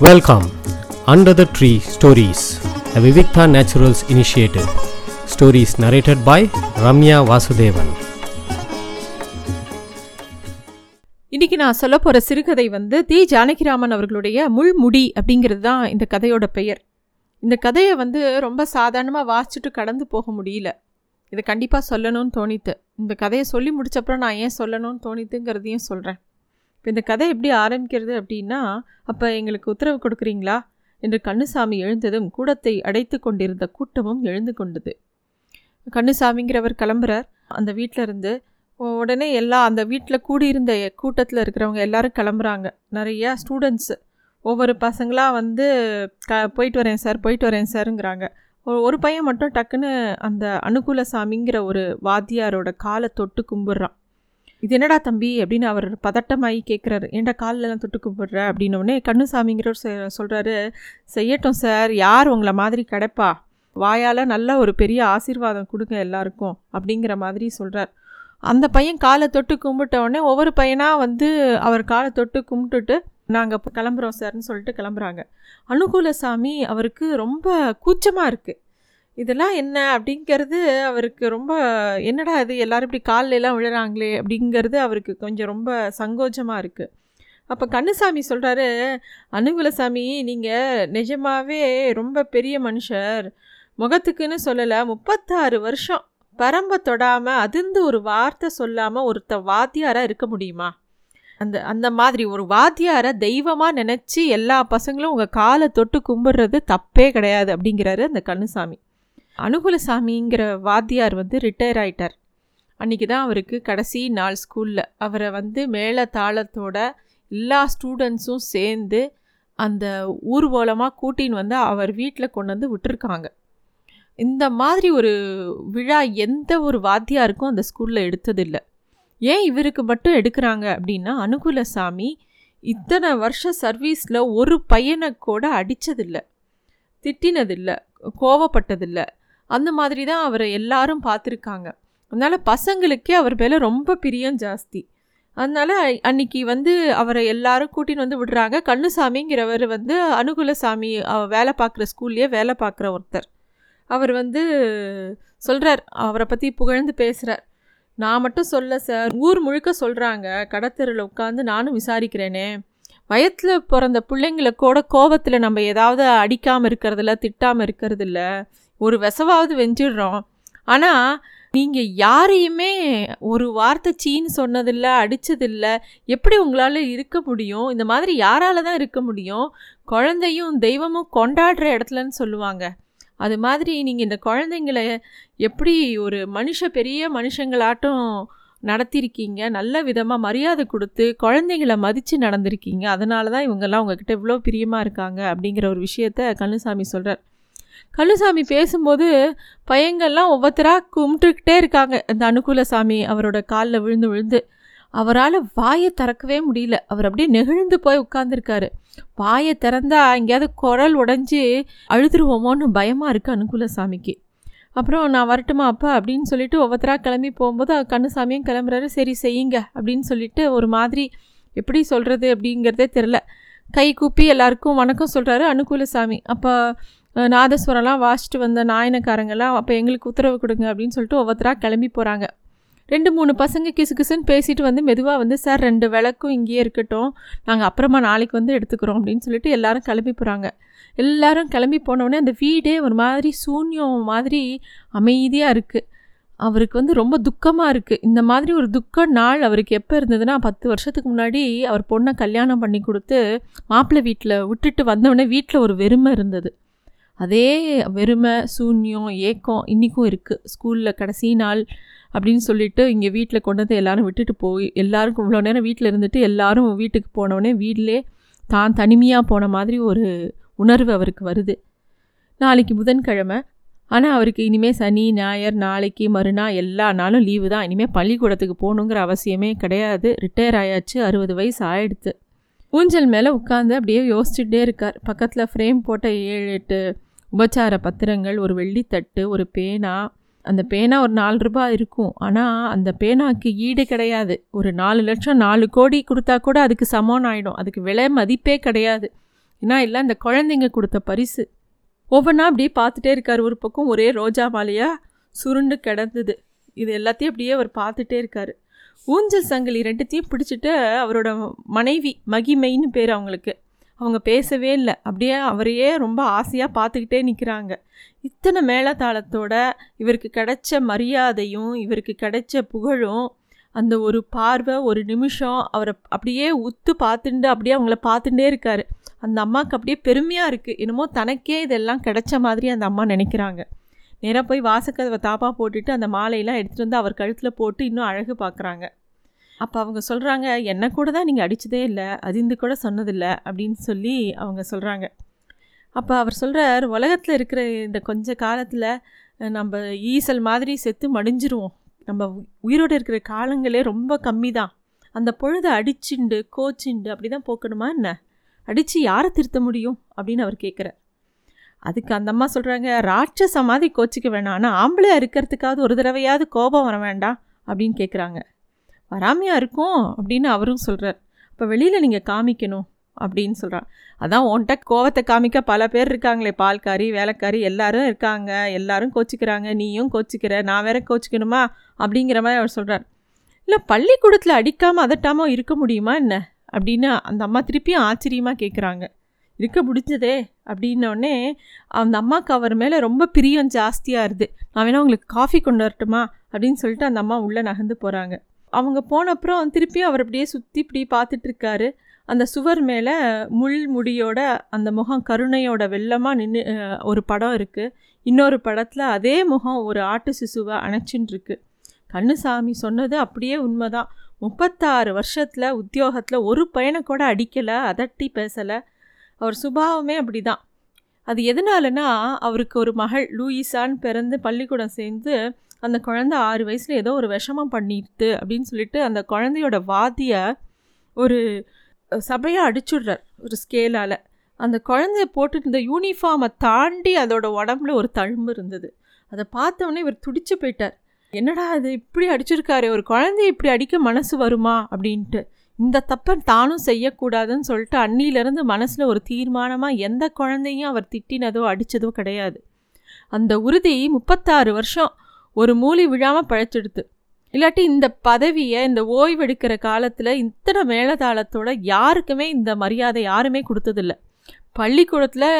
Welcome under the tree stories the Vivikta naturals initiative Stories narrated by Ramya Vasudevan இன்னைக்கு நான் சொல்ல போகிற சிறுகதை வந்து தி. ஜானகிராமன் அவர்களுடைய முள்முடி அப்படிங்கிறது தான் இந்த கதையோட பெயர். இந்த கதையை வந்து ரொம்ப சாதாரணமாக வாசிச்சுட்டு கடந்து போக முடியல. இதை கண்டிப்பாக சொல்லணும்னு தோணித்து. இந்த கதையை சொல்லி முடிச்சப்புறம் நான் ஏன் சொல்லணும்னு தோணித்துங்கிறதையும் சொல்கிறேன் இப்போ இந்த கதை எப்படி ஆரம்பிக்கிறது அப்படின்னா அப்போ எங்களுக்கு உத்தரவு கொடுக்குறீங்களா? என்று கண்ணுசாமி எழுந்ததும் கூடத்தை அடைத்து கொண்டிருந்த கூட்டமும் எழுந்து கொண்டது. கண்ணுசாமிங்கிறவர் கிளம்புறார். அந்த வீட்டில் இருந்து உடனே எல்லா அந்த வீட்டில் கூடியிருந்த கூட்டத்தில் இருக்கிறவங்க எல்லோரும் கிளம்புறாங்க. நிறையா ஸ்டூடெண்ட்ஸு ஒவ்வொரு பசங்களாக வந்து க போயிட்டு வரேன் சார் போயிட்டு வரேன் சாருங்கிறாங்க. ஒரு ஒரு பையன் மட்டும் டக்குன்னு அந்த அனுகூல சாமிங்கிற ஒரு வாத்தியாரோட காலை தொட்டு கும்பிட்றான். இது என்னடா தம்பி அப்படின்னு அவர் பதட்டமாகி கேட்குறாரு ஏன்டா காலிலலாம் தொட்டு கும்பிட்ற? அப்படின்னோடனே கண்ணுசாமிங்கிறவர் சொ- சொல்கிறாரு செய்யட்டும் சார். யார் உங்களை மாதிரி கிடைப்பா? வாயால் நல்ல ஒரு பெரிய ஆசீர்வாதம் கொடுங்க எல்லாருக்கும். அப்படிங்கிற மாதிரி சொல்கிறார் அந்த பையன் காலை தொட்டு கும்பிட்ட உடனே ஒவ்வொரு பையனாக வந்து அவர் காலை தொட்டு கும்பிட்டுட்டு நாங்கள் கிளம்புறோம் சார்னு சொல்லிட்டு கிளம்புறாங்க. அனுகூலசாமி அவருக்கு ரொம்ப கூச்சமாக இருக்குது இதெல்லாம் என்ன அப்படிங்கிறது அவருக்கு ரொம்ப என்னடா இது? எல்லாரும் இப்படி காலிலெலாம் விழுறாங்களே அப்படிங்கிறது அவருக்கு கொஞ்சம் ரொம்ப சங்கோஜமாக இருக்குது அப்போ கண்ணுசாமி சொல்கிறாரு அனுகுலசாமி நீங்கள் நிஜமாகவே ரொம்ப பெரிய மனுஷர். முகத்துக்குன்னு சொல்லலை முப்பத்தாறு வருஷம் பரம்ப தொடாமல் அதிர்ந்து ஒரு வார்த்தை சொல்லாமல் ஒருத்த வாத்தியாராக இருக்க முடியுமா? அந்த அந்த மாதிரி ஒரு வாத்தியாரை தெய்வமாக நினச்சி எல்லா பசங்களும் உங்கள் காலை தொட்டு கும்பிட்றது தப்பே கிடையாது அப்படிங்கிறாரு அந்த கண்ணுசாமி. அனுகுலசாமிங்கிற வாத்தியார் வந்து ரிட்டையர் ஆயிட்டார். அன்றைக்கி தான் அவருக்கு கடைசி நாள் ஸ்கூலில் அவரை வந்து மேள தாளத்தோட எல்லா ஸ்டூடெண்ட்ஸும் சேர்ந்து அந்த ஊர்வலமாக கூட்டின்னு வந்து அவர் வீட்டில் கொண்டு வந்து விட்டுருக்காங்க. இந்த மாதிரி ஒரு விழா எந்த ஒரு வாத்தியாருக்கும் அந்த ஸ்கூலில் எடுத்ததில்லை. ஏன் இவருக்கு மட்டும் எடுக்கிறாங்க அப்படின்னா அனுகுலசாமி இத்தனை வருஷ சர்வீஸில் ஒரு பையனை கூட அடித்ததில்லை திட்டினதில்லை கோவப்பட்டதில்லை. அந்த மாதிரி தான் அவரை எல்லாரும் பார்த்துருக்காங்க. அதனால் பசங்களுக்கே அவர் மேலே ரொம்ப பிரியம் ஜாஸ்தி. அதனால் அன்னைக்கு வந்து அவரை எல்லாரும் கூட்டின்னு வந்து விடுறாங்க. கண்ணுசாமிங்கிறவர் வந்து அனுகுலசாமி வேலை பார்க்குற ஸ்கூல்லையே வேலை பார்க்குற ஒருத்தர். அவர் வந்து சொல்கிறார் அவரை பற்றி புகழ்ந்து பேசுகிறார் நான் மட்டும் சொல்ல சார் ஊர் முழுக்க சொல்கிறாங்க கடத்தெருவில் உட்காந்து நானும் விசாரிக்கிறேனே. வயத்தில் பிறந்த பிள்ளைங்கள கூட கோவத்தில் நம்ம ஏதாவது அடிக்காமல் இருக்கிறதில்ல திட்டாமல் இருக்கிறதில்ல. ஒரு விசவாவது வெஞ்சிடுறோம். ஆனால் நீங்கள் யாரையுமே ஒரு வார்த்தை சீன்னு சொன்னதில்லை அடித்ததில்லை எப்படி உங்களால் இருக்க முடியும்? இந்த மாதிரி யாரால தான் இருக்க முடியும்? குழந்தையும் தெய்வமும் கொண்டாடுற இடத்துலன்னு சொல்லுவாங்க. அது மாதிரி நீங்கள் இந்த குழந்தைங்கள எப்படி ஒரு மனுஷ பெரிய மனுஷங்களாட்டும் நடத்தியிருக்கீங்க நல்ல விதமாக மரியாதை கொடுத்து குழந்தைங்கள மதித்து நடந்திருக்கீங்க. அதனால தான் இவங்கெல்லாம் உங்ககிட்ட இவ்வளோ பிரியமாக இருக்காங்க அப்படிங்கிற ஒரு விஷயத்த கண்ணுசாமி சொல்கிறார் கண்ணுசாமி பேசும்போது பையங்கள்லாம் ஒவ்வொருத்தராக கும்பிட்டுக்கிட்டே இருக்காங்க. அந்த அனுகூலசாமி அவரோட காலில் விழுந்து விழுந்து. அவரால் வாயை திறக்கவே முடியல. அவர் அப்படியே நெகிழ்ந்து போய் உட்காந்துருக்காரு வாயை திறந்தா எங்கேயாவது குரல் உடஞ்சி அழுதுருவோமோன்னு பயமாக இருக்குது அனுகூலசாமிக்கு. அப்புறம் நான் வரட்டுமா அப்பா அப்படின்னு சொல்லிட்டு ஒவ்வொருத்தராக கிளம்பி போகும்போது கண்ணுசாமியும் கிளம்புறாரு. சரி செய்யுங்க அப்படின்னு சொல்லிட்டு ஒரு மாதிரி எப்படி சொல்கிறது அப்படிங்கிறதே தெரில கை கூப்பி எல்லாருக்கும் வணக்கம் சொல்கிறாரு அனுகூலசாமி. அப்போ நாதஸ்வரம்லாம் வாசிட்டு வந்த நாயனக்காரங்கெல்லாம் அப்போ எங்களுக்கு உத்தரவு கொடுங்க அப்படின்னு சொல்லிட்டு ஒவ்வொருத்தராக கிளம்பி போகிறாங்க ரெண்டு மூணு பசங்க கிசு கிசுன்னு பேசிட்டு வந்து மெதுவாக வந்து சார் ரெண்டு விளக்கும் இங்கேயே இருக்கட்டும். நாங்கள் அப்புறமா நாளைக்கு வந்து எடுத்துக்கிறோம். அப்படின்னு சொல்லிட்டு எல்லாரும் கிளம்பி போகிறாங்க எல்லாரும் கிளம்பி போனோடனே அந்த வீடே ஒரு மாதிரி சூன்யம் மாதிரி அமைதியாக இருக்குது அவருக்கு வந்து ரொம்ப துக்கமாக இருக்குது இந்த மாதிரி ஒரு துக்க நாள் அவருக்கு எப்போ இருந்ததுன்னா பத்து வருஷத்துக்கு முன்னாடி அவர் பொண்ணை கல்யாணம் பண்ணி கொடுத்து மாப்பிள்ளை வீட்டில் விட்டுட்டு வந்தவுடனே வீட்டில் ஒரு வெறுமை இருந்தது. அதே வெறுமை சூன்யம் ஏக்கம் இன்றைக்கும் இருக்குது ஸ்கூலில் கடைசி நாள் அப்படின்னு சொல்லிட்டு இங்கே வீட்டில் கொண்டு வந்து எல்லோரும் விட்டுட்டு போய் எல்லாருக்கும் இவ்வளோ நேரம் வீட்டில் இருந்துட்டு எல்லாரும் வீட்டுக்கு போனோடனே வீட்டிலே தான் தனிமையாக போன மாதிரி ஒரு உணர்வு அவருக்கு வருது. நாளைக்கு புதன்கிழமை. ஆனால் அவருக்கு இனிமேல் சனி ஞாயிறு நாளைக்கு மறுநாள் எல்லா நாளும் லீவு தான். இனிமேல் பள்ளிக்கூடத்துக்கு போகணுங்கிற அவசியமே கிடையாது. ரிட்டையர் ஆயாச்சு. அறுபது வயசு ஆயிடுத்து ஊஞ்சல் மேலே உட்காந்து அப்படியே யோசிச்சுட்டே இருக்கார். பக்கத்தில் ஃப்ரேம் போட்ட ஏழு எட்டு உபச்சார பத்திரங்கள் ஒரு வெள்ளித்தட்டு ஒரு பேனா. அந்த பேனா ஒரு நாலு ரூபாய் இருக்கும். ஆனால் அந்த பேனாக்கு ஈடு கிடையாது. ஒரு நாலு லட்சம் நாலு கோடி கொடுத்தா கூட அதுக்கு சமம் ஆகிடும் அதுக்கு விலை மதிப்பே கிடையாது. ஏன்னா இல்லை அந்த குழந்தைங்க கொடுத்த பரிசு. ஒவ்வொன்றா அப்படியே பார்த்துட்டே இருக்கார். ஒரு பக்கம் ஒரே ரோஜா மாலையாக சுருண்டு கிடந்தது. இது எல்லாத்தையும் அப்படியே அவர் பார்த்துட்டே இருக்கார். ஊஞ்சல் சங்கிலி ரெண்டுத்தையும் பிடிச்சிட்டு அவரோட மனைவி மகிமைன்னு பேர் அவங்களுக்கு. அவங்க பேசவே இல்லை. அப்படியே அவரையே ரொம்ப ஆசையாக பார்த்துக்கிட்டே நிற்கிறாங்க இத்தனை மேளதாளத்தோட இவருக்கு கிடைச்ச மரியாதையும் இவருக்கு கிடைச்ச புகழும் அந்த ஒரு பார்வை ஒரு நிமிஷம் அவரை அப்படியே உத்து பார்த்துட்டு அப்படியே அவங்கள பார்த்துட்டே இருக்காரு. அந்த அம்மாவுக்கு அப்படியே பெருமையாக இருக்குது என்னமோ தனக்கே இதெல்லாம் கிடைச்ச மாதிரி அந்த அம்மா நினைக்கிறாங்க. நேராக போய் வாசக்கதவை தாப்பாக போட்டுட்டு அந்த மாலையெல்லாம் எடுத்துகிட்டு வந்து அவர் கழுத்தில் போட்டு இன்னும் அழகு பார்க்குறாங்க. அப்போ அவங்க சொல்கிறாங்க என்னை கூட தான் நீங்கள் அடித்ததே இல்லை அதிர்ந்து கூட சொன்னதில்லை அப்படின்னு சொல்லி அவங்க சொல்கிறாங்க அப்போ அவர் சொல்கிறார் உலகத்தில் இருக்கிற இந்த கொஞ்ச காலத்தில் நம்ம ஈசல் மாதிரி செத்து மடிஞ்சிருவோம். நம்ம உயிரோடு இருக்கிற காலங்களே ரொம்ப கம்மி தான் அந்த பொழுதை அடிச்சுண்டு கோச்சிண்டு அப்படி தான் போக்கணுமா என்ன? அடித்து யாரை திருத்த முடியும்? அப்படின்னு அவர் கேட்குறார் அதுக்கு அந்த அம்மா சொல்கிறாங்க ராட்சச மாதிரி கோச்சிக்க வேணாம். ஆனால் ஆம்பளையாக இருக்கிறதுக்காவது ஒரு தடவையாவது கோபம் வர வேண்டாம் அப்படின்னு கேட்குறாங்க வராமையாக இருக்கும் அப்படின்னு அவரும் சொல்கிறார் இப்போ வெளியில் நீங்கள் காமிக்கணும் அப்படின்னு சொல்கிறான் அதான் உன்கிட்ட கோவத்தை காமிக்க பல பேர் இருக்காங்களே பால்காரி வேலைக்காரி எல்லாரும் இருக்காங்க எல்லாரும் கோச்சிக்கிறாங்க நீயும் கோச்சிக்கிற நான் வேற கோச்சிக்கணுமா அப்படிங்கிற மாதிரி அவர் சொல்கிறார் இல்லை பள்ளிக்கூடத்தில் அடிக்காமல் அதட்டாமல் இருக்க முடியுமா என்ன? அப்படின்னு அந்த அம்மா திருப்பியும் ஆச்சரியமாக கேட்குறாங்க இருக்க முடிஞ்சதே அப்படின்னோடனே அந்த அம்மாவுக்கு அவர் மேலே ரொம்ப பிரியம் ஜாஸ்தியாக இருது. நான் வேணா உங்களுக்கு காஃபி கொண்டு வரட்டுமா? அப்படின்னு சொல்லிட்டு அந்த அம்மா உள்ளே நகர்ந்து போகிறாங்க அவங்க போன அப்புறம் திருப்பியும் அவர் அப்படியே சுற்றி இப்படி பார்த்துட்ருக்காரு அந்த சுவர் மேலே முள் முடியோட அந்த முகம் கருணையோட வெள்ளமாக நின்று ஒரு படம் இருக்குது இன்னொரு படத்தில் அதே முகம் ஒரு ஆட்டு சிசுவை அணைச்சின்னு கண்ணுசாமி சொன்னது அப்படியே உண்மைதான். முப்பத்தாறு வருஷத்தில் உத்தியோகத்தில் ஒரு பையனை கூட அடிக்கலை அதட்டி பேசலை. அவர் சுபாவமே அப்படி தான் அது எதனாலனா அவருக்கு ஒரு மகள் லூயிசான்னு பிறந்து பள்ளிக்கூடம் சேர்ந்து அந்த குழந்தை ஆறு வயசில் ஏதோ ஒரு விஷமம் பண்ணிடுது அப்படின்னு சொல்லிட்டு அந்த குழந்தையோட வாதியை ஒரு சபையாக அடிச்சுடுறார் ஒரு ஸ்கேலால் அந்த குழந்தைய போட்டுட்டு இருந்த யூனிஃபார்மை தாண்டி அதோட உடம்புல ஒரு தழும்பு இருந்தது. அதை பார்த்தவொடனே இவர் துடிச்சு போயிட்டார். என்னடா அது இப்படி அடிச்சிருக்காரு. ஒரு குழந்தைய இப்படி அடிக்க மனசு வருமா? அப்படின்ட்டு. இந்த தப்பை தானும் செய்யக்கூடாதுன்னு சொல்லிட்டு அன்னியிலேருந்து மனசில் ஒரு தீர்மானமாக எந்த குழந்தையும் அவர் திட்டினதோ அடித்ததோ கிடையாது. அந்த உறுதி முப்பத்தாறு வருஷம். ஒரு மூலி விழாமல் பழைச்சிடுது இல்லாட்டி இந்த பதவியை இந்த ஓய்வெடுக்கிற காலத்தில் இத்தனை மேலதாளத்தோட யாருக்குமே இந்த மரியாதை யாருமே கொடுத்ததில்ல. பள்ளிக்கூடத்தில்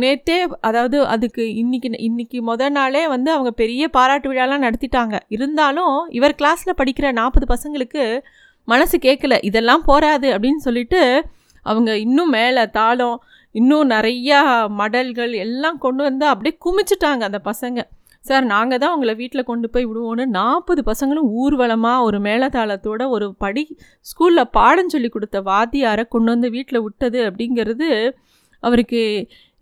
நேற்றே அதாவது அதுக்கு இன்றைக்கி இன்றைக்கி முத நாளே வந்து அவங்க பெரிய பாராட்டு விழாலாம் நடத்திட்டாங்க. இருந்தாலும் இவர் கிளாஸில் படிக்கிற நாற்பது பசங்களுக்கு மனசு கேட்கல இதெல்லாம் போராது அப்படின்னு சொல்லிட்டு அவங்க இன்னும் மேலே தாளம் இன்னும் நிறையா மடல்கள் எல்லாம் கொண்டு வந்து அப்படியே குமிச்சிட்டாங்க அந்த பசங்க. சார் நாங்கள் தான் உங்களை வீட்டில் கொண்டு போய் விடுவோன்னு நாற்பது பசங்களும் ஊர்வலமாக ஒரு மேலதாளத்தோட ஒரு படி ஸ்கூலில் பாடம் சொல்லி கொடுத்த வாத்தியாரை கொண்டு வந்து வீட்டில் விட்டது அப்படிங்கிறது அவருக்கு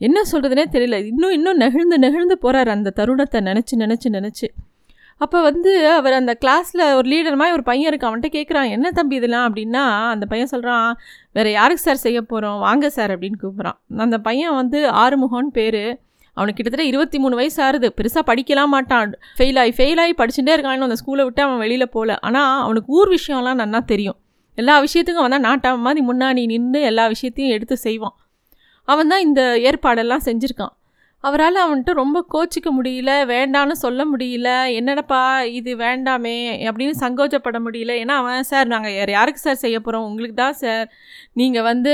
என்ன சொல்கிறதுனே தெரியல. இன்னும் இன்னும் நெகிழ்ந்து நெகிழ்ந்து போகிறார் அந்த தருணத்தை நினச்சி நினச்சி நினச்சி. அப்போ வந்து அவர் அந்த கிளாஸில் ஒரு லீடர் மாதிரி ஒரு பையன் இருக்கு. அவன்கிட்ட கேட்குறான் என்ன தம்பி இதெல்லாம்? அப்படின்னா அந்த பையன் சொல்கிறான் வேறு யாருக்கு சார் செய்ய போகிறோம் வாங்க சார் அப்படின்னு கூப்பிட்றான். அந்த பையன் வந்து ஆறுமுகம்னு பேர். அவனுக்கு கிட்டத்தட்ட இருபத்தி மூணு வயசு ஆறுது. பெருசாக படிக்கலாம் மாட்டான். ஃபெயில் ஆகி ஃபெயில் ஆகி படிச்சுட்டே இருக்கான்னு அந்த ஸ்கூலை விட்டு அவன் வெளியில் போகல ஆனால் அவனுக்கு ஊர் விஷயம்லாம் நல்லா தெரியும். எல்லா விஷயத்துக்கும் அவன் தான் நாட்டாம. மாதிரி முன்னாடி நின்று எல்லா விஷயத்தையும் எடுத்து செய்வான். அவன் தான் இந்த ஏற்பாடெல்லாம் செஞ்சுருக்கான். அவரால் அவன்கிட்ட ரொம்ப கோச்சிக்க முடியல வேண்டான்னு சொல்ல முடியல என்னடப்பா இது வேண்டாமே அப்படின்னு சங்கோச்சப்பட முடியல. ஏன்னா அவன் சார் நாங்கள் யார் யாருக்கு சார் செய்ய போகிறோம் உங்களுக்கு தான் சார். நீங்கள் வந்து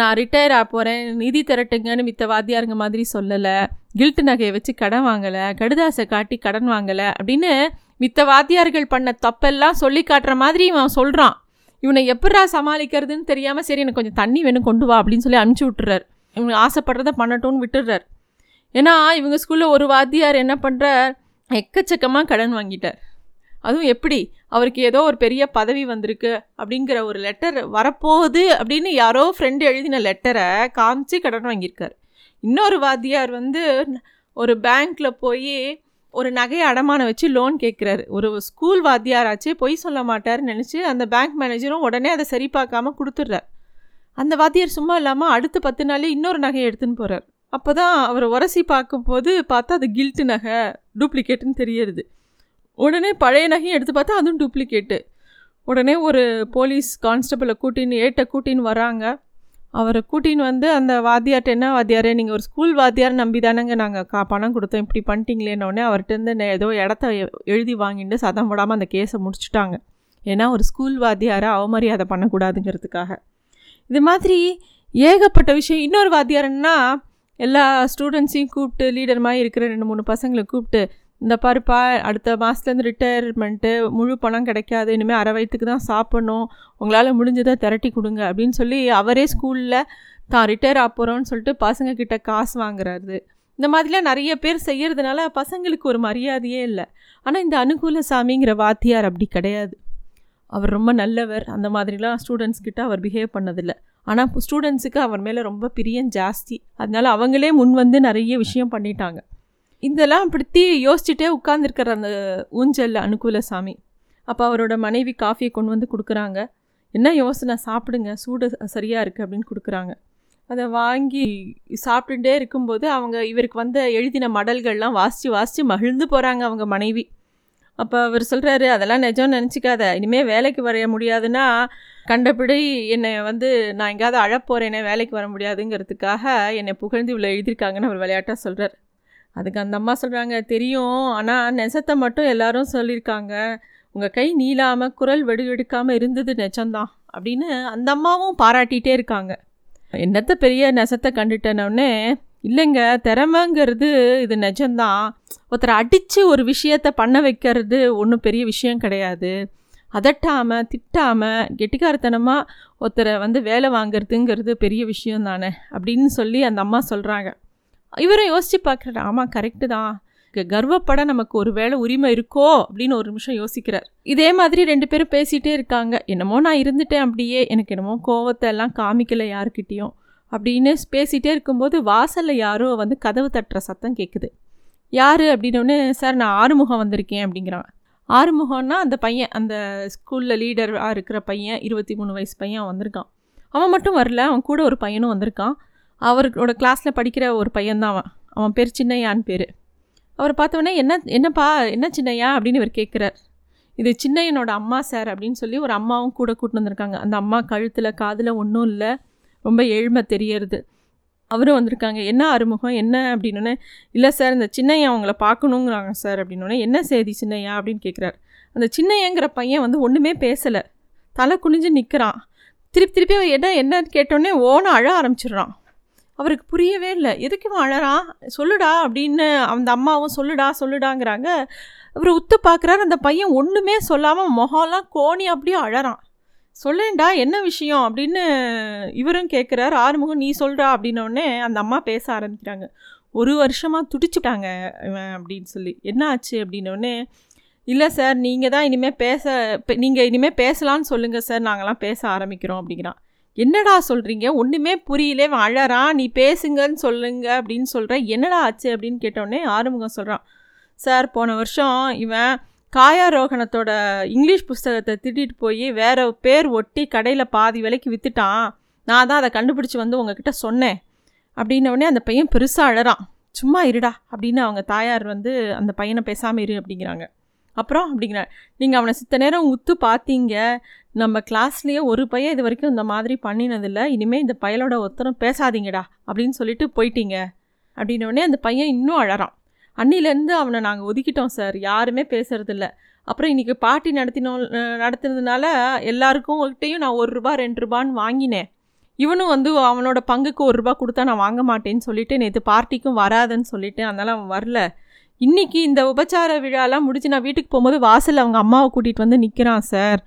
நான் ரிட்டையர் ஆக போகிறேன் நிதி திரட்டுங்கன்னு மித்த வாத்தியாருங்க மாதிரி சொல்லலை. கில்ட்டு நகையை வச்சு கடன் வாங்கலை கடுதாசை காட்டி கடன் வாங்கலை அப்படின்னு மித்த வாத்தியார்கள் பண்ண தப்பெல்லாம் சொல்லி காட்டுற மாதிரி இவன் சொல்கிறான் இவனை எப்படா சமாளிக்கிறதுன்னு தெரியாமல் சரி எனக்கு கொஞ்சம் தண்ணி வேணும் கொண்டு வா அப்படின்னு சொல்லி அனுப்பிச்சி விட்டுறார். இவன் ஆசைப்படுறத பண்ணட்டும்னு விட்டுடுறார் ஏன்னா இவங்க ஸ்கூலில் ஒரு வாத்தியார் என்ன பண்ணுறார் எக்கச்சக்கமாக கடன் வாங்கிட்டார். அதுவும் எப்படி? அவருக்கு ஏதோ ஒரு பெரிய பதவி வந்திருக்கு அப்படிங்கிற ஒரு லெட்டர் வரப்போகுது அப்படின்னு யாரோ ஃப்ரெண்டு எழுதின லெட்டரை காமிச்சு கடன் வாங்கியிருக்கார். இன்னொரு வாத்தியார் வந்து ஒரு பேங்க்கில் போய் ஒரு நகையை அடமானம் வச்சு லோன் கேட்குறாரு. ஒரு ஸ்கூல் வாத்தியாராச்சே பொய் சொல்ல மாட்டார்னு நினச்சி அந்த பேங்க் மேனேஜரும் உடனே அதை சரி பார்க்காம கொடுத்துட்றார். அந்த வாத்தியார் சும்மா இல்லாமல் அடுத்த பத்து நாளே இன்னொரு நகையை எடுத்துன்னு போகிறார் அப்போ தான் அவர் உரசி பார்க்கும்போது பார்த்தா அது கில்ட்டு நகை டூப்ளிகேட்டுன்னு தெரியறது. உடனே பழைய நகையும் எடுத்து பார்த்தா அதுவும் டூப்ளிகேட்டு உடனே ஒரு போலீஸ் கான்ஸ்டபிளை கூட்டின்னு ஏட்டை கூட்டின்னு வராங்க. அவரை கூட்டின்னு வந்து அந்த வாத்தியார்ட்ட என்ன வாத்தியாரே நீங்கள் ஒரு ஸ்கூல் வாத்தியார் நம்பி தானேங்க நாங்கள் கா பணம் கொடுத்தோம் இப்படி பண்ணிட்டீங்களேன்னொடனே அவர்கிட்ட ஏதோ இடத்த எழுதி வாங்கிட்டு சதம் போடாமல் அந்த கேஸை முடிச்சுட்டாங்க. ஏன்னா ஒரு ஸ்கூல் வாத்தியாரை அவமரியாதை பண்ணக்கூடாதுங்கிறதுக்காக. இது மாதிரி ஏகப்பட்ட விஷயம். இன்னொரு வாத்தியாரன்னா எல்லா ஸ்டூடெண்ட்ஸையும் கூப்பிட்டு லீடர் மாதிரி இருக்கிற ரெண்டு மூணு பசங்களை கூப்பிட்டு இந்த பாருப்பா அடுத்த மாதத்துலேருந்து ரிட்டையர்மெண்ட்டு முழு பணம் கிடைக்காது இனிமேல் அரை வயிற்றுக்கு தான் சாப்பிடணும் உங்களால் முடிஞ்சதை திரட்டி கொடுங்க அப்படின்னு சொல்லி அவரே ஸ்கூலில் தான் ரிட்டையர் ஆக போகிறோன்னு சொல்லிட்டு பசங்கக்கிட்ட காசு வாங்குறாரு. இந்த மாதிரிலாம் நிறைய பேர் செய்கிறதுனால பசங்களுக்கு ஒரு மரியாதையே இல்லை. ஆனால் இந்த அனுகூல சாமிங்கிற வாத்தியார் அப்படி கிடையாது. அவர் ரொம்ப நல்லவர். அந்த மாதிரிலாம் ஸ்டூடெண்ட்ஸ்கிட்ட அவர் பிஹேவ் பண்ணதில்லை. ஆனால் ஸ்டூடெண்ட்ஸுக்கு அவர் மேலே ரொம்ப பிரியம் ஜாஸ்தி. அதனால அவங்களே முன் வந்து நிறைய விஷயம் பண்ணிட்டாங்க. இதெல்லாம் படுத்தி யோசிச்சுட்டே உட்காந்துருக்கிற அந்த ஊஞ்சல் அனுகூல சாமி அப்போ அவரோட மனைவி காஃபியை கொண்டு வந்து கொடுக்குறாங்க. என்ன யோசனை? சாப்பிடுங்க. சூடு சரியாக இருக்குது அப்படின்னு கொடுக்குறாங்க. அதை வாங்கி சாப்பிட்டுட்டே இருக்கும்போது அவங்க இவருக்கு வந்த எழுதின மடல்கள்லாம் வாசித்து வாசித்து மகிழ்ந்து போகிறாங்க அவங்க மனைவி. அப்போ அவர் சொல்கிறாரு அதெல்லாம் நிஜம் நினச்சிக்காத. இனிமேல் வேலைக்கு வரைய முடியாதுன்னா கண்டபடி என்னை வந்து நான் எங்கேயாவது அழப்போகிறேனே வேலைக்கு வர முடியாதுங்கிறதுக்காக என்னை புகழ்ந்து இவ்வளோ எழுதியிருக்காங்கன்னு அவர் விளையாட்டாக சொல்கிறார் அதுக்கு அந்த அம்மா சொல்கிறாங்க தெரியும். ஆனால் நெசத்தை மட்டும் எல்லாரும் சொல்லியிருக்காங்க. உங்கள் கை நீளாமல் குரல் வெடுவெடுக்காமல் இருந்தது நெஜம்தான். அப்படின்னு அந்த அம்மாவும் பாராட்டிகிட்டே இருக்காங்க. என்னத்த பெரிய நெசத்தை கண்டுட்டேனோடனே இல்லைங்க திறமைங்கிறது இது நிஜம்தான். ஒருத்தரை அடித்து ஒரு விஷயத்த பண்ண வைக்கிறது ஒன்றும் பெரிய விஷயம் கிடையாது. அதட்டாமல் திட்டாமல் கெட்டிக்காரத்தனமாக ஒருத்தரை வந்து வேலை வாங்குறதுங்கிறது பெரிய விஷயம் தானே அப்படின்னு சொல்லி அந்த அம்மா சொல்கிறாங்க இவரும் யோசித்து பார்க்குறாரு ஆமாம் கரெக்டு தான். கர்வப்பட நமக்கு ஒரு வேளை உரிமை இருக்கோ அப்படின்னு ஒரு நிமிஷம் யோசிக்கிறார். இதே மாதிரி ரெண்டு பேரும் பேசிகிட்டே இருக்காங்க. என்னமோ நான் இருந்துட்டேன் அப்படியே எனக்கு என்னமோ கோவத்தை எல்லாம் காமிக்கலை யாருக்கிட்டேயும் அப்படின்னு பேசிகிட்டே இருக்கும்போது வாசலில் யாரோ வந்து கதவு தட்டுற சத்தம் கேட்குது யார்? அப்படின்னோடனே சார் நான் ஆறுமுகம் வந்திருக்கேன் அப்படிங்கிறான். ஆறுமுகம்னா அந்த பையன் அந்த ஸ்கூலில் லீடராக இருக்கிற பையன் இருபத்தி மூணு வயசு பையன் வந்திருக்கான். அவன் மட்டும் வரல அவன் கூட ஒரு பையனும் வந்திருக்கான். அவரோட கிளாஸில் படிக்கிற ஒரு பையன்தான் அவன். அவன் பேர் சின்னையான்னு பேர். அவரை பார்த்தவொடனே என்ன என்னப்பா என்ன சின்னையா? அப்படின்னு இவர் கேட்குறார் இது சின்னையனோட அம்மா சார் அப்படின்னு சொல்லி ஒரு அம்மாவும் கூட கூட்டின்னு வந்திருக்காங்க. அந்த அம்மா கழுத்தில் காதில் ஒன்றும் இல்லை. ரொம்ப ஏழ்மை தெரியறது. அவரும் வந்திருக்காங்க. என்ன அறிமுகம் என்ன? அப்படின்னோடனே இல்லை சார் இந்த சின்னையா அவங்கள பார்க்கணுங்கிறாங்க சார். அப்படின்னோடனே என்ன செய்தி சின்னையா? அப்படின்னு கேட்குறாரு அந்த சின்னையங்கிற பையன் வந்து ஒன்றுமே பேசலை. தலை குனிஞ்சு நிற்கிறான் திருப்பி திருப்பி அவன் என்ன என்னன்னு கேட்டோடனே ஓன அழ ஆரம்பிச்சிடுறான். அவருக்கு புரியவே இல்லை. எதுக்கு இவன் அழறான்? சொல்லுடா அப்படின்னு அந்த அம்மாவும் சொல்லுடா சொல்லுடாங்கிறாங்க. அவர் உத்து பார்க்குறாரு அந்த பையன் ஒன்றுமே சொல்லாமல் முகம்லாம் கோணி அப்படியே அழறான். சொல்லேன்டா என்ன விஷயம்? அப்படின்னு இவரும் கேட்குறாரு ஆறுமுகம் நீ சொல்கிறா அப்படின்னோடனே அந்த அம்மா பேச ஆரம்பிக்கிறாங்க. ஒரு வருஷமாக துடிச்சுட்டாங்க இவன் அப்படின்னு சொல்லி. என்ன ஆச்சு அப்படின்னோடனே இல்லை சார் நீங்கள் தான் இனிமேல் பேச நீங்கள் இனிமேல் பேசலான்னு சொல்லுங்கள் சார் நாங்களாம் பேச ஆரம்பிக்கிறோம் அப்படிங்கிறான். என்னடா சொல்கிறீங்க ஒன்றுமே புரியலே. அழறான் நீ பேசுங்கன்னு சொல்லுங்க அப்படின்னு சொல்கிற என்னடா ஆச்சு? அப்படின்னு கேட்டோடனே ஆறுமுகம் சொல்கிறான் சார் போன வருஷம் இவன் காயாரோகணத்தோட இங்கிலீஷ் புஸ்தகத்தை திட்டிட்டு போய் வேற பேர் ஒட்டி கடையில் பாதி விலைக்கு விற்றுட்டான் நான் தான் அதை கண்டுபிடிச்சி வந்து உங்ககிட்ட சொன்னேன். அப்படின்னோடனே அந்த பையன் பெருசாக அழறான். சும்மா இருடா அப்படின்னு அவங்க தாயார் வந்து அந்த பையனை பேசாமல் இரு அப்படிங்கிறாங்க. அப்புறம் அப்படிங்கிறார் நீங்கள் அவனை சித்த நேரம் உத்து பார்த்தீங்க நம்ம கிளாஸ்லேயே ஒரு பையன் இது வரைக்கும் இந்த மாதிரி பண்ணினதில்லை. இனிமேல் இந்த பயலோட ஒருத்தரும் பேசாதீங்கடா அப்படின்னு சொல்லிட்டு போயிட்டீங்க. அப்படின்னோடனே அந்த பையன் இன்னும் அழறான். அன்னிலேருந்து அவனை நாங்கள் ஒதுக்கிட்டோம் சார். யாருமே பேசுகிறதில்ல அப்புறம் இன்றைக்கி பார்ட்டி நடத்தினோம் நடத்துனதுனால நடத்தினதுனால எல்லாருக்கும் கிட்டேயும் நான் ஒரு ரூபா ரெண்டு ரூபான்னு வாங்கினேன். இவனும் வந்து அவனோட பங்குக்கு ஒரு ரூபா கொடுத்தா நான் வாங்க மாட்டேன்னு சொல்லிட்டு நேற்று பார்ட்டிக்கும் வராதுன்னு சொல்லிவிட்டு அதனால் அவன் வரல. இன்னைக்கு இந்த உபச்சார விழாலாம் முடிச்சு நான் வீட்டுக்கு போகும்போது வாசலில் அவங்க அம்மாவை கூட்டிகிட்டு வந்து நிற்கிறான் சார்.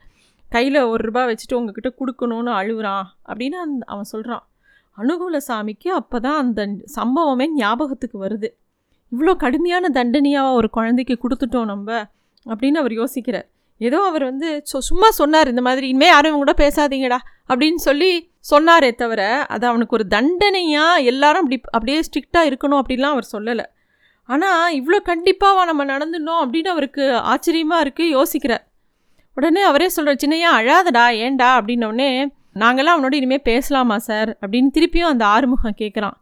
கையில் ஒரு ரூபா வச்சுட்டு உங்ககிட்ட கொடுக்கணும்னு அழுகுறான் அப்படின்னு அந் அவன் சொல்கிறான் அனுகூல சாமிக்கு அப்போ தான் அந்த சம்பவமே ஞாபகத்துக்கு வருது. இவ்வளோ கடுமையான தண்டனையாக ஒரு குழந்தைக்கு கொடுத்துட்டோம் நம்ம? அப்படின்னு அவர் யோசிக்கிறார். ஏதோ அவர் வந்து சொ சும்மா சொன்னார் இந்த மாதிரி. இனிமேல் யாரும் இவங்க கூட பேசாதீங்கடா. அப்படின்னு சொல்லி சொன்னாரே தவிர அது அவனுக்கு ஒரு தண்டனையாக எல்லாரும் அப்படி அப்படியே ஸ்ட்ரிக்டாக இருக்கணும் அப்படிலாம் அவர் சொல்லலை. ஆனால் இவ்வளோ கண்டிப்பாக நம்ம நடந்துடணும் அப்படின்னு அவருக்கு ஆச்சரியமாக இருக்குது யோசிக்கிறார். உடனே அவரே சொல்கிறார் சின்னையா அழாதடா ஏன்டா? அப்படின்னோடனே நாங்களாம் அவனோட இனிமேல் பேசலாமா சார்? அப்படின்னு திருப்பியும் அந்த ஆறுமுகம் கேட்குறான்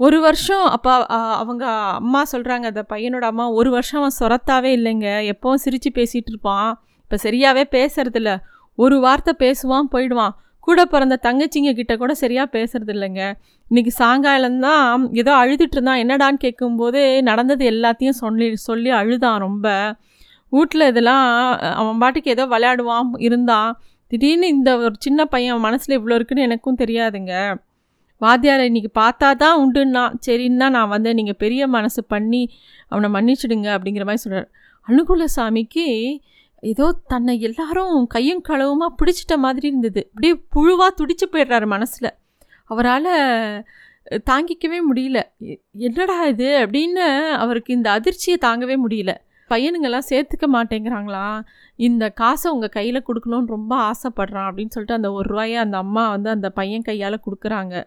ஒரு வருஷம் அப்போ அவங்க அம்மா சொல்கிறாங்க அந்த பையனோட அம்மா ஒரு வருஷம் அவன் சொரத்தாவே இல்லைங்க. எப்போவும் சிரித்து பேசிகிட்டு இருப்பான். இப்போ சரியாகவே பேசுறதில்ல. ஒரு வார்த்தை பேசுவான் போயிடுவான். கூட பிறந்த தங்கச்சிங்க கிட்ட கூட சரியாக பேசுறது இல்லைங்க இன்றைக்கி சாயங்காலம்தான் ஏதோ அழுதுட்டு இருந்தான். என்னடான்னு கேட்கும்போது நடந்தது எல்லாத்தையும் சொல்லி சொல்லி அழுதான் ரொம்ப. வீட்டில் இதெல்லாம் அவன் பாட்டுக்கு ஏதோ விளையாடுவான் இருந்தான். திடீர்னு இந்த ஒரு சின்ன பையன் மனசில் இவ்வளோ இருக்குன்னு எனக்கும் தெரியாதுங்க. வாத்தியாரை இன்றைக்கி பார்த்தா தான் உண்டுன்னா சரின்னா நான் வந்து நீங்கள் பெரிய மனசு பண்ணி அவனை மன்னிச்சிடுங்க அப்படிங்கிற மாதிரி சொல்கிறார் அனுகூலசாமிக்கு ஏதோ தன்னை எல்லாரும் கையும் களவுமாக பிடிச்சிட்ட மாதிரி இருந்தது. அப்படியே புழுவாக துடிச்சு போயிடுறாரு மனசில். அவரால் தாங்கிக்கவே முடியல. எ- என்னடா இது அப்படின்னு அவருக்கு இந்த அதிர்ச்சியை தாங்கவே முடியல. பையனுங்கெல்லாம் சேர்த்துக்க மாட்டேங்கிறாங்களா? இந்த காசை உங்கள் கையில் கொடுக்கணும்னு ரொம்ப ஆசைப்படுறான் அப்படின்னு சொல்லிட்டு அந்த ஒரு ரூபாயை அந்த அம்மா வந்து அந்த பையன் கையால் கொடுக்குறாங்க.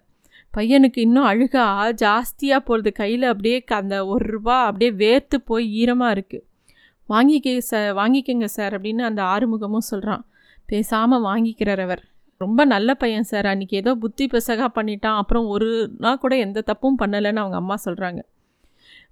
பையனுக்கு இன்னும் அழுகா ஜாஸ்தியாக போகிறது கையில் அப்படியே அந்த ஒரு ரூபா அப்படியே வேர்த்து போய் ஈரமாக இருக்குது வாங்கிக்க சார் வாங்கிக்கங்க சார் அப்படின்னு அந்த ஆறுமுகமும் சொல்கிறான் பேசாமல் வாங்கிக்கிறார் அவர். ரொம்ப நல்ல பையன் சார். அன்றைக்கி ஏதோ புத்தி பெசகா பண்ணிட்டான். அப்புறம் ஒரு நாள் கூட எந்த தப்பும் பண்ணலைன்னு அவங்க அம்மா சொல்கிறாங்க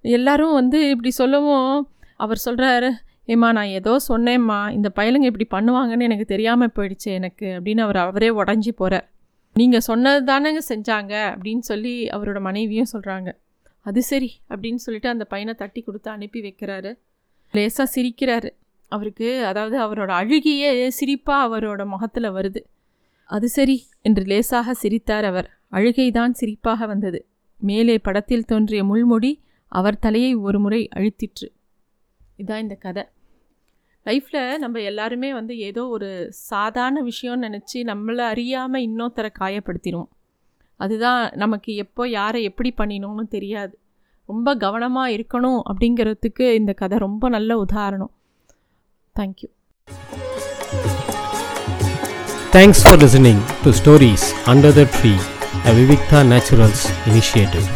எல்லாரும் வந்து இப்படி சொல்லவும் அவர் சொல்கிறாரு ஏம்மா நான் ஏதோ சொன்னேம்மா. இந்த பயலுங்க இப்படி பண்ணுவாங்கன்னு எனக்கு தெரியாமல் போயிடுச்சு எனக்கு அப்படின்னு அவர் அவரே உடஞ்சி போகிறார் நீங்கள் சொன்னது தானேங்க செஞ்சாங்க அப்படின்னு சொல்லி அவரோட மனைவியும் சொல்கிறாங்க அது சரி அப்படின்னு சொல்லிட்டு அந்த பையனை தட்டி கொடுத்து அனுப்பி வைக்கிறாரு. லேசாக சிரிக்கிறாரு. அவருக்கு அதாவது அவரோட அழுகிய சிரிப்பாக அவரோட முகத்தில் வருது. அது சரி என்று லேசாக சிரித்தார் அவர். அழுகைதான் சிரிப்பாக வந்தது. மேலே படத்தில் தோன்றிய முள்முடி அவர் தலையை ஒரு முறை அழுத்திற்று. இதான் இந்த கதை. லைஃப்பில் நம்ம எல்லாருமே வந்து ஏதோ ஒரு சாதாரண விஷயம்னு நினச்சி நம்மளை அறியாமல் இன்னொருத்தரை காயப்படுத்திடுவோம் அதுதான் நமக்கு எப்போ யாரை எப்படி பண்ணினோம்னு தெரியாது. ரொம்ப கவனமாக இருக்கணும் அப்படிங்கிறதுக்கு இந்த கதை ரொம்ப நல்ல உதாரணம். Thank you thanks for listening to stories under the tree a Vivikta naturals initiative